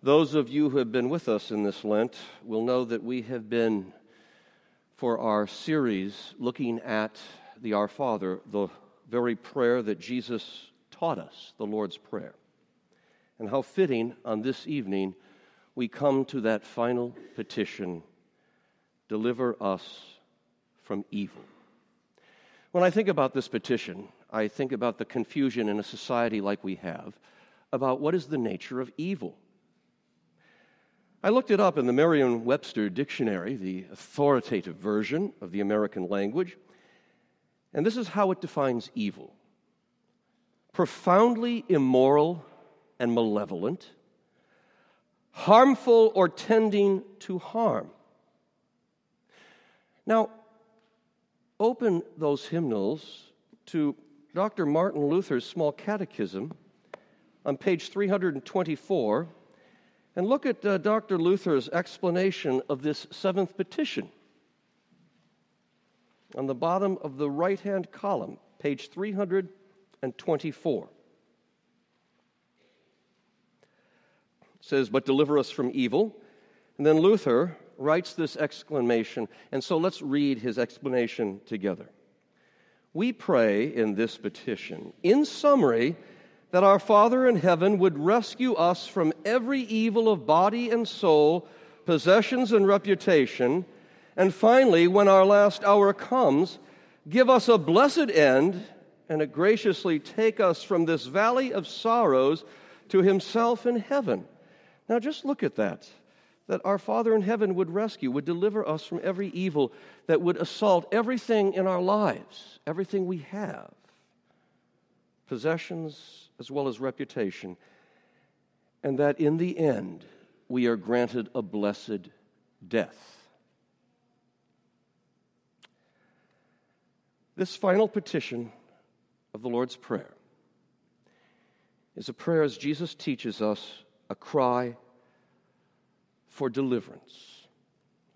Those of you who have been with us in this Lent will know that we have been, for our series, looking at the Our Father, the very prayer that Jesus taught us, the Lord's Prayer. And how fitting on this evening we come to that final petition deliver us from evil. When I think about this petition, I think about the confusion in a society like we have about what is the nature of evil. I looked it up in the Merriam Webster Dictionary, the authoritative version of the American language, and this is how it defines evil profoundly immoral and malevolent, harmful or tending to harm. Now, open those hymnals to Dr. Martin Luther's Small Catechism on page 324 and look at uh, Dr. Luther's explanation of this seventh petition. On the bottom of the right hand column, page 324. It says, But deliver us from evil. And then Luther writes this exclamation. And so let's read his explanation together. We pray in this petition, in summary, that our Father in heaven would rescue us from every evil of body and soul, possessions and reputation, and finally, when our last hour comes, give us a blessed end and graciously take us from this valley of sorrows to Himself in heaven. Now, just look at that. That our Father in heaven would rescue, would deliver us from every evil that would assault everything in our lives, everything we have, possessions as well as reputation, and that in the end we are granted a blessed death. This final petition of the Lord's Prayer is a prayer, as Jesus teaches us, a cry for deliverance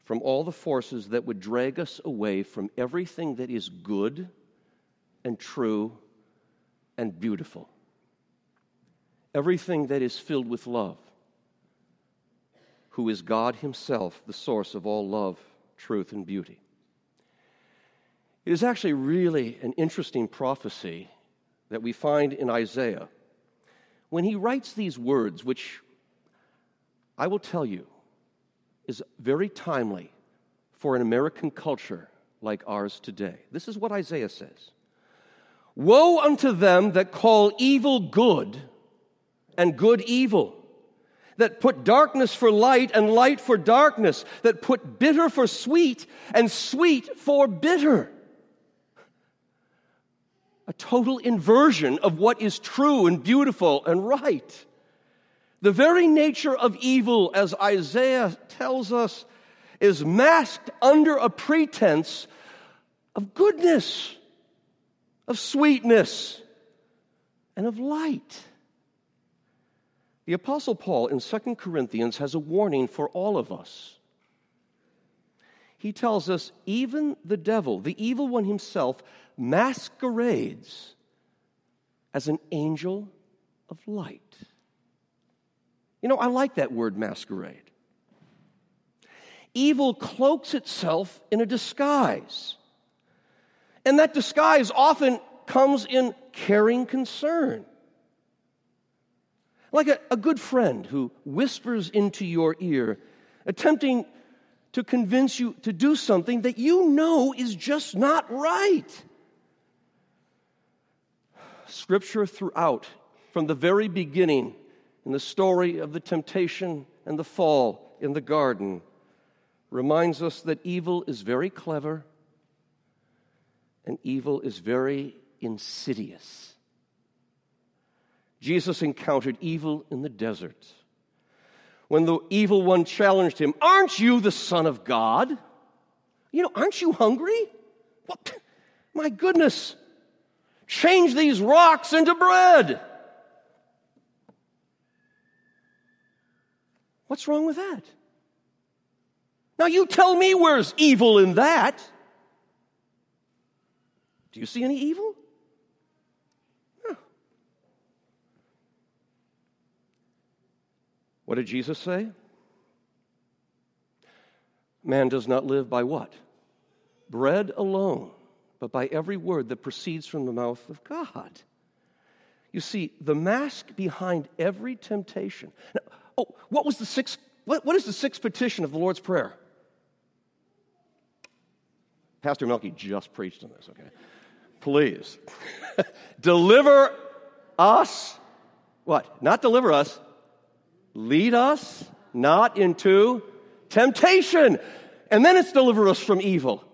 from all the forces that would drag us away from everything that is good and true and beautiful, everything that is filled with love, who is God Himself, the source of all love, truth, and beauty. It is actually really an interesting prophecy that we find in Isaiah when he writes these words, which I will tell you is very timely for an American culture like ours today. This is what Isaiah says Woe unto them that call evil good and good evil, that put darkness for light and light for darkness, that put bitter for sweet and sweet for bitter a total inversion of what is true and beautiful and right. The very nature of evil, as Isaiah tells us, is masked under a pretense of goodness, of sweetness, and of light. The Apostle Paul in 2 Corinthians has a warning for all of us. He tells us even the devil, the evil one himself, masquerades as an angel of light. You know, I like that word masquerade. Evil cloaks itself in a disguise. And that disguise often comes in caring concern. Like a, a, good friend who whispers into your ear, attempting to convince you to do something that you know is just not right. Scripture throughout, from the very beginning, in the story of the temptation and the fall in the garden, reminds us that evil is very clever and evil is very insidious. Jesus encountered evil in the desert. When the evil one challenged him, Aren't you the Son of God? You know, aren't you hungry? What? My goodness. Change these rocks into bread. What's wrong with that? Now, you tell me where's evil in that. Do you see any evil? No. What did Jesus say? Man does not live by what? Bread alone, but by every word that proceeds from the mouth of God. You see, the mask behind every temptation. Now, oh, what was the sixth? What, what is the sixth petition of the Lord's Prayer? Pastor Melky just preached on this, okay? Please. deliver us. What? Not deliver us. Lead us not into temptation. And then it's deliver us from evil.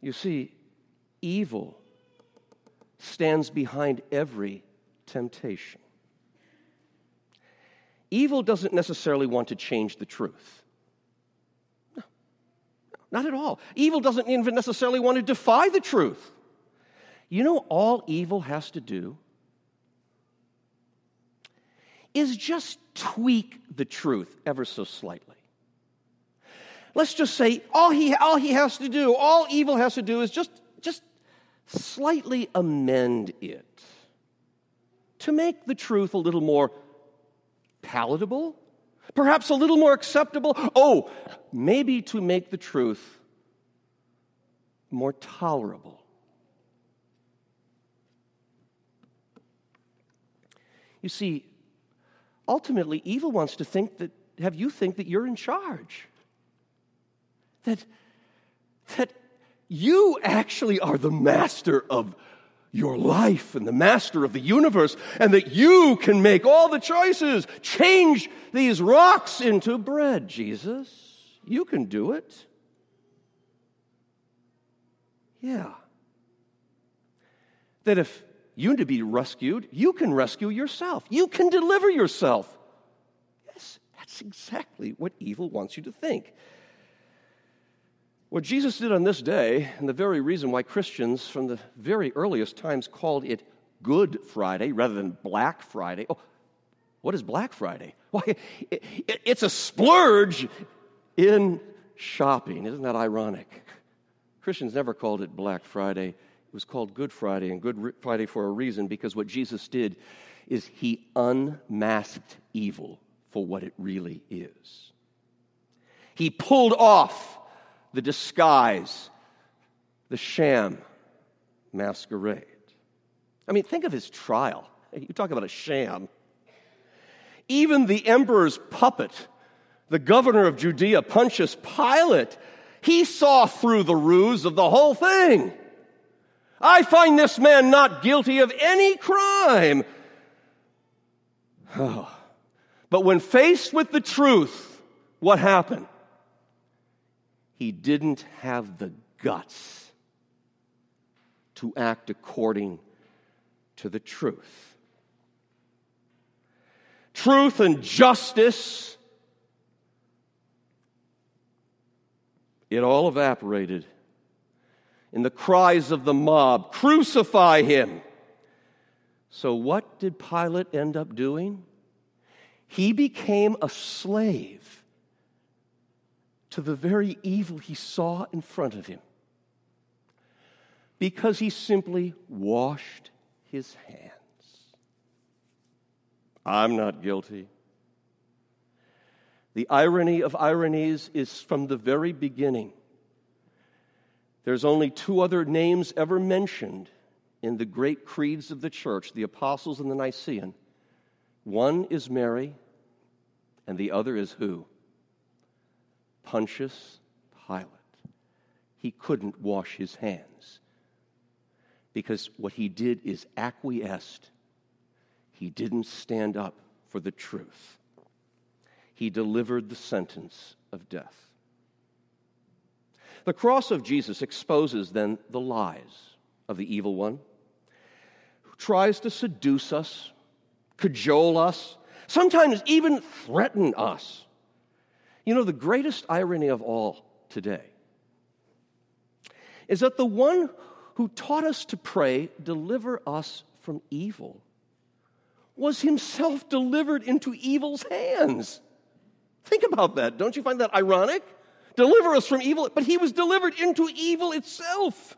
You see, evil stands behind every temptation. Evil doesn't necessarily want to change the truth. No, not at all. Evil doesn't even necessarily want to defy the truth. You know, all evil has to do is just tweak the truth ever so slightly. Let's just say all he, all he has to do, all evil has to do is just, just slightly amend it to make the truth a little more palatable, perhaps a little more acceptable. Oh, maybe to make the truth more tolerable. You see, ultimately, evil wants to think that, have you think that you're in charge. That, that you actually are the master of your life and the master of the universe, and that you can make all the choices. Change these rocks into bread, Jesus. You can do it. Yeah. That if you need to be rescued, you can rescue yourself. You can deliver yourself. Yes, that's exactly what evil wants you to think. What Jesus did on this day, and the very reason why Christians from the very earliest times called it Good Friday rather than Black Friday. Oh, what is Black Friday? Why, it, it, it's a splurge in shopping. Isn't that ironic? Christians never called it Black Friday. It was called Good Friday, and Good Friday for a reason because what Jesus did is he unmasked evil for what it really is. He pulled off the disguise, the sham masquerade. I mean, think of his trial. You talk about a sham. Even the emperor's puppet, the governor of Judea, Pontius Pilate, he saw through the ruse of the whole thing. I find this man not guilty of any crime. Oh. But when faced with the truth, what happened? he didn't have the guts to act according to the truth. Truth and justice, it all evaporated in the cries of the mob crucify him. So, what did Pilate end up doing? He became a slave to the very evil he saw in front of him because he simply washed his hands. I'm not guilty. The irony of ironies is from the very beginning. There's only two other names ever mentioned in the great creeds of the church the Apostles and the Nicene. One is Mary, and the other is who? Pontius Pilate. He couldn't wash his hands because what he did is acquiesced. He didn't stand up for the truth. He delivered the sentence of death. The cross of Jesus exposes then the lies of the evil one who tries to seduce us, cajole us, sometimes even threaten us you know, the greatest irony of all today is that the one who taught us to pray, deliver us from evil, was himself delivered into evil's hands. Think about that. Don't you find that ironic? Deliver us from evil, but he was delivered into evil itself.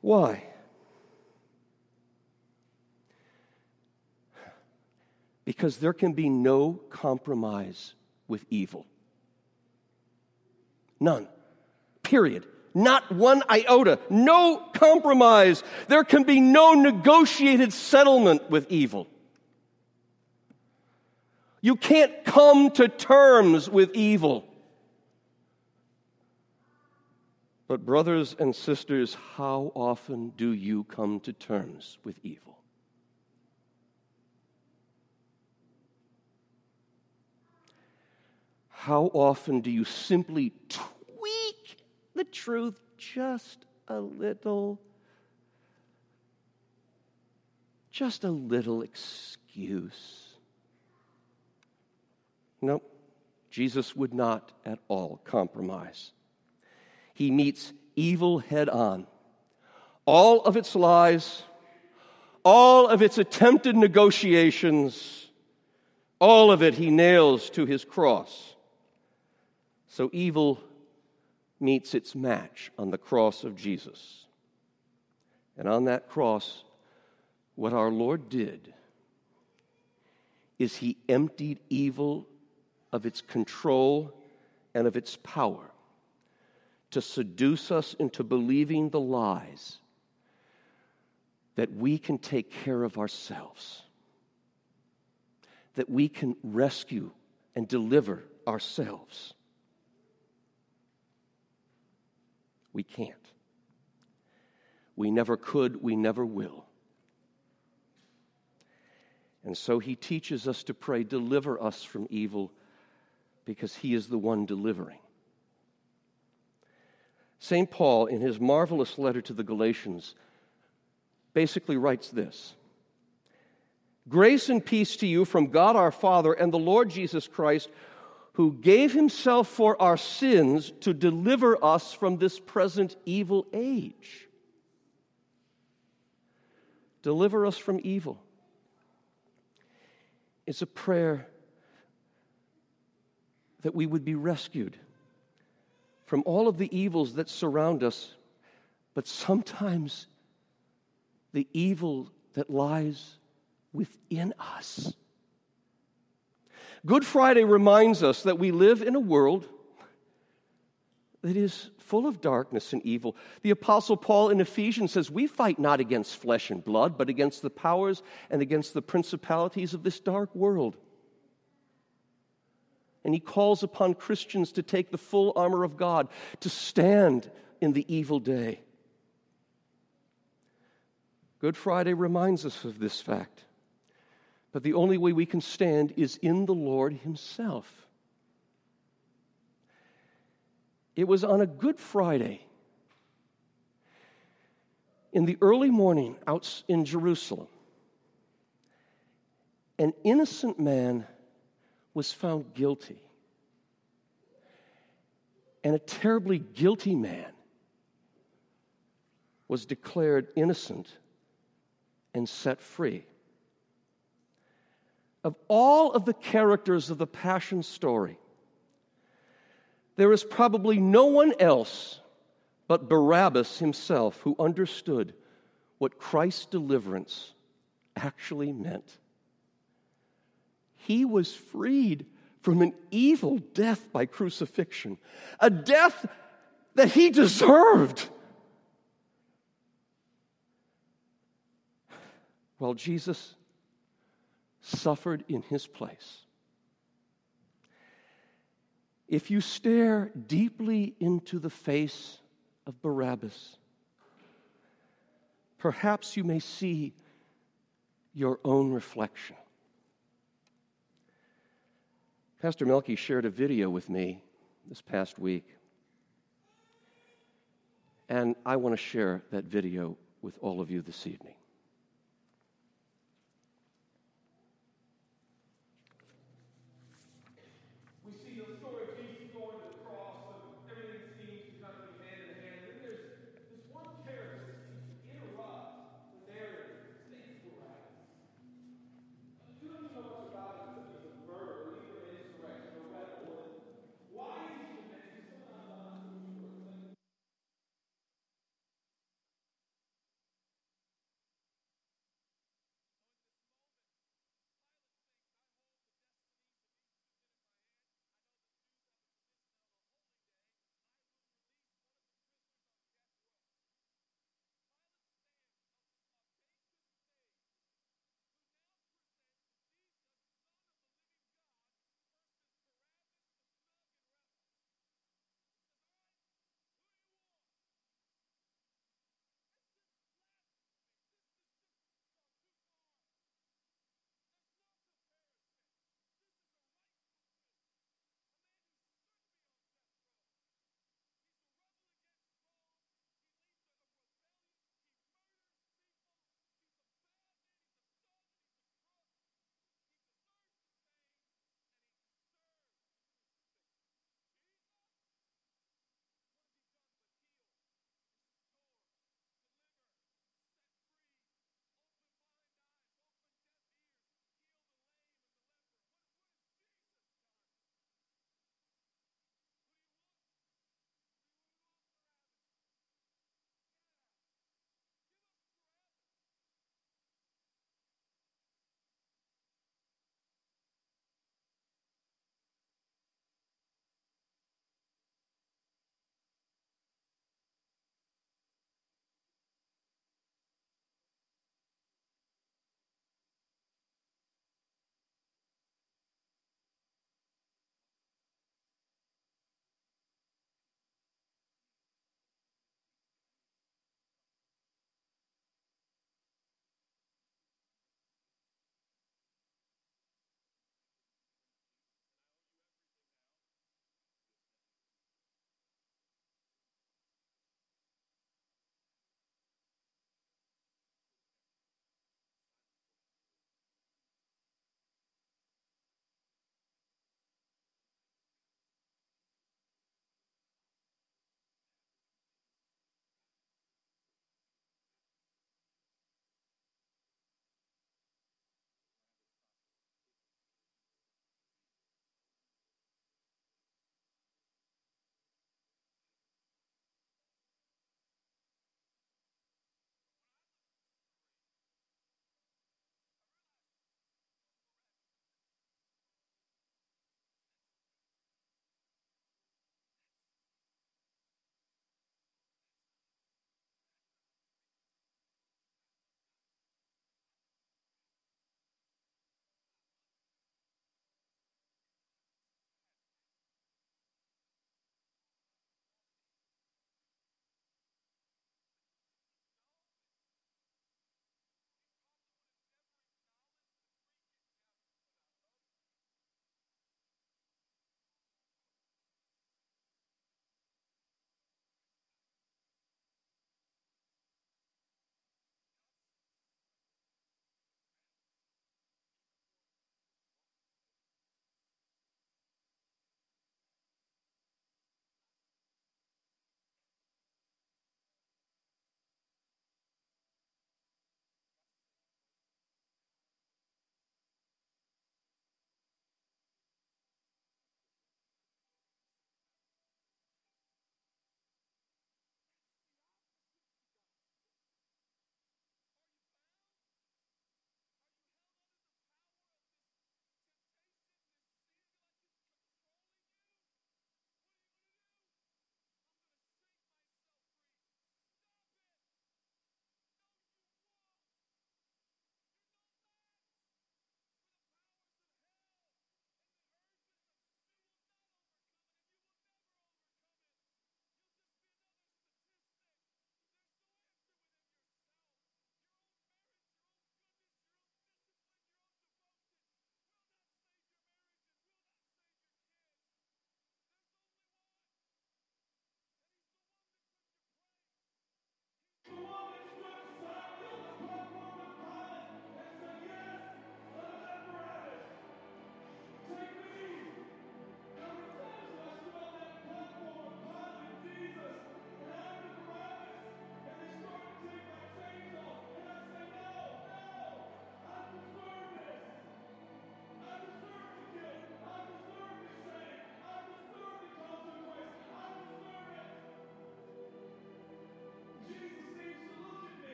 Why? Because there can be no compromise with evil. None. Period. Not one iota. No compromise. There can be no negotiated settlement with evil. You can't come to terms with evil. But, brothers and sisters, how often do you come to terms with evil? How often do you simply tweak the truth just a little? Just a little excuse. No, Jesus would not at all compromise. He meets evil head on. All of its lies, all of its attempted negotiations, all of it he nails to his cross. So evil meets its match on the cross of Jesus. And on that cross, what our Lord did is he emptied evil of its control and of its power to seduce us into believing the lies that we can take care of ourselves, that we can rescue and deliver ourselves. We can't. We never could, we never will. And so he teaches us to pray, Deliver us from evil, because he is the one delivering. St. Paul, in his marvelous letter to the Galatians, basically writes this Grace and peace to you from God our Father and the Lord Jesus Christ who gave himself for our sins to deliver us from this present evil age. Deliver us from evil. It's a prayer that we would be rescued from all of the evils that surround us, but sometimes the evil that lies within us. Good Friday reminds us that we live in a world that is full of darkness and evil. The Apostle Paul in Ephesians says, We fight not against flesh and blood, but against the powers and against the principalities of this dark world. And he calls upon Christians to take the full armor of God to stand in the evil day. Good Friday reminds us of this fact. But the only way we can stand is in the Lord Himself. It was on a Good Friday in the early morning out in Jerusalem. An innocent man was found guilty. And a terribly guilty man was declared innocent and set free of all of the characters of the Passion story, there is probably no one else but Barabbas himself who understood what Christ's deliverance actually meant. He was freed from an evil death by crucifixion, a death that he deserved. While Jesus suffered in his place. If you stare deeply into the face of Barabbas, perhaps you may see your own reflection. Pastor Melky shared a video with me this past week, and I want to share that video with all of you this evening.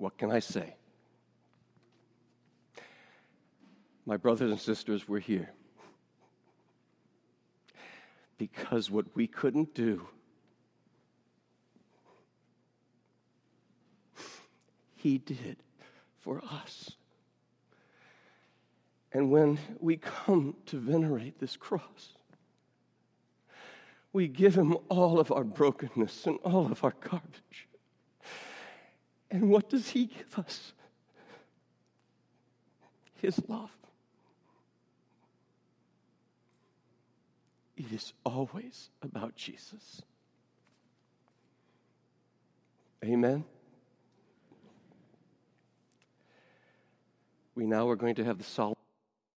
What can I say? My brothers and sisters, we're here because what we couldn't do, He did for us. And when we come to venerate this cross, we give Him all of our brokenness and all of our garbage. And what does He give us? His love. It is always about Jesus. Amen. We now are going to have the solemn.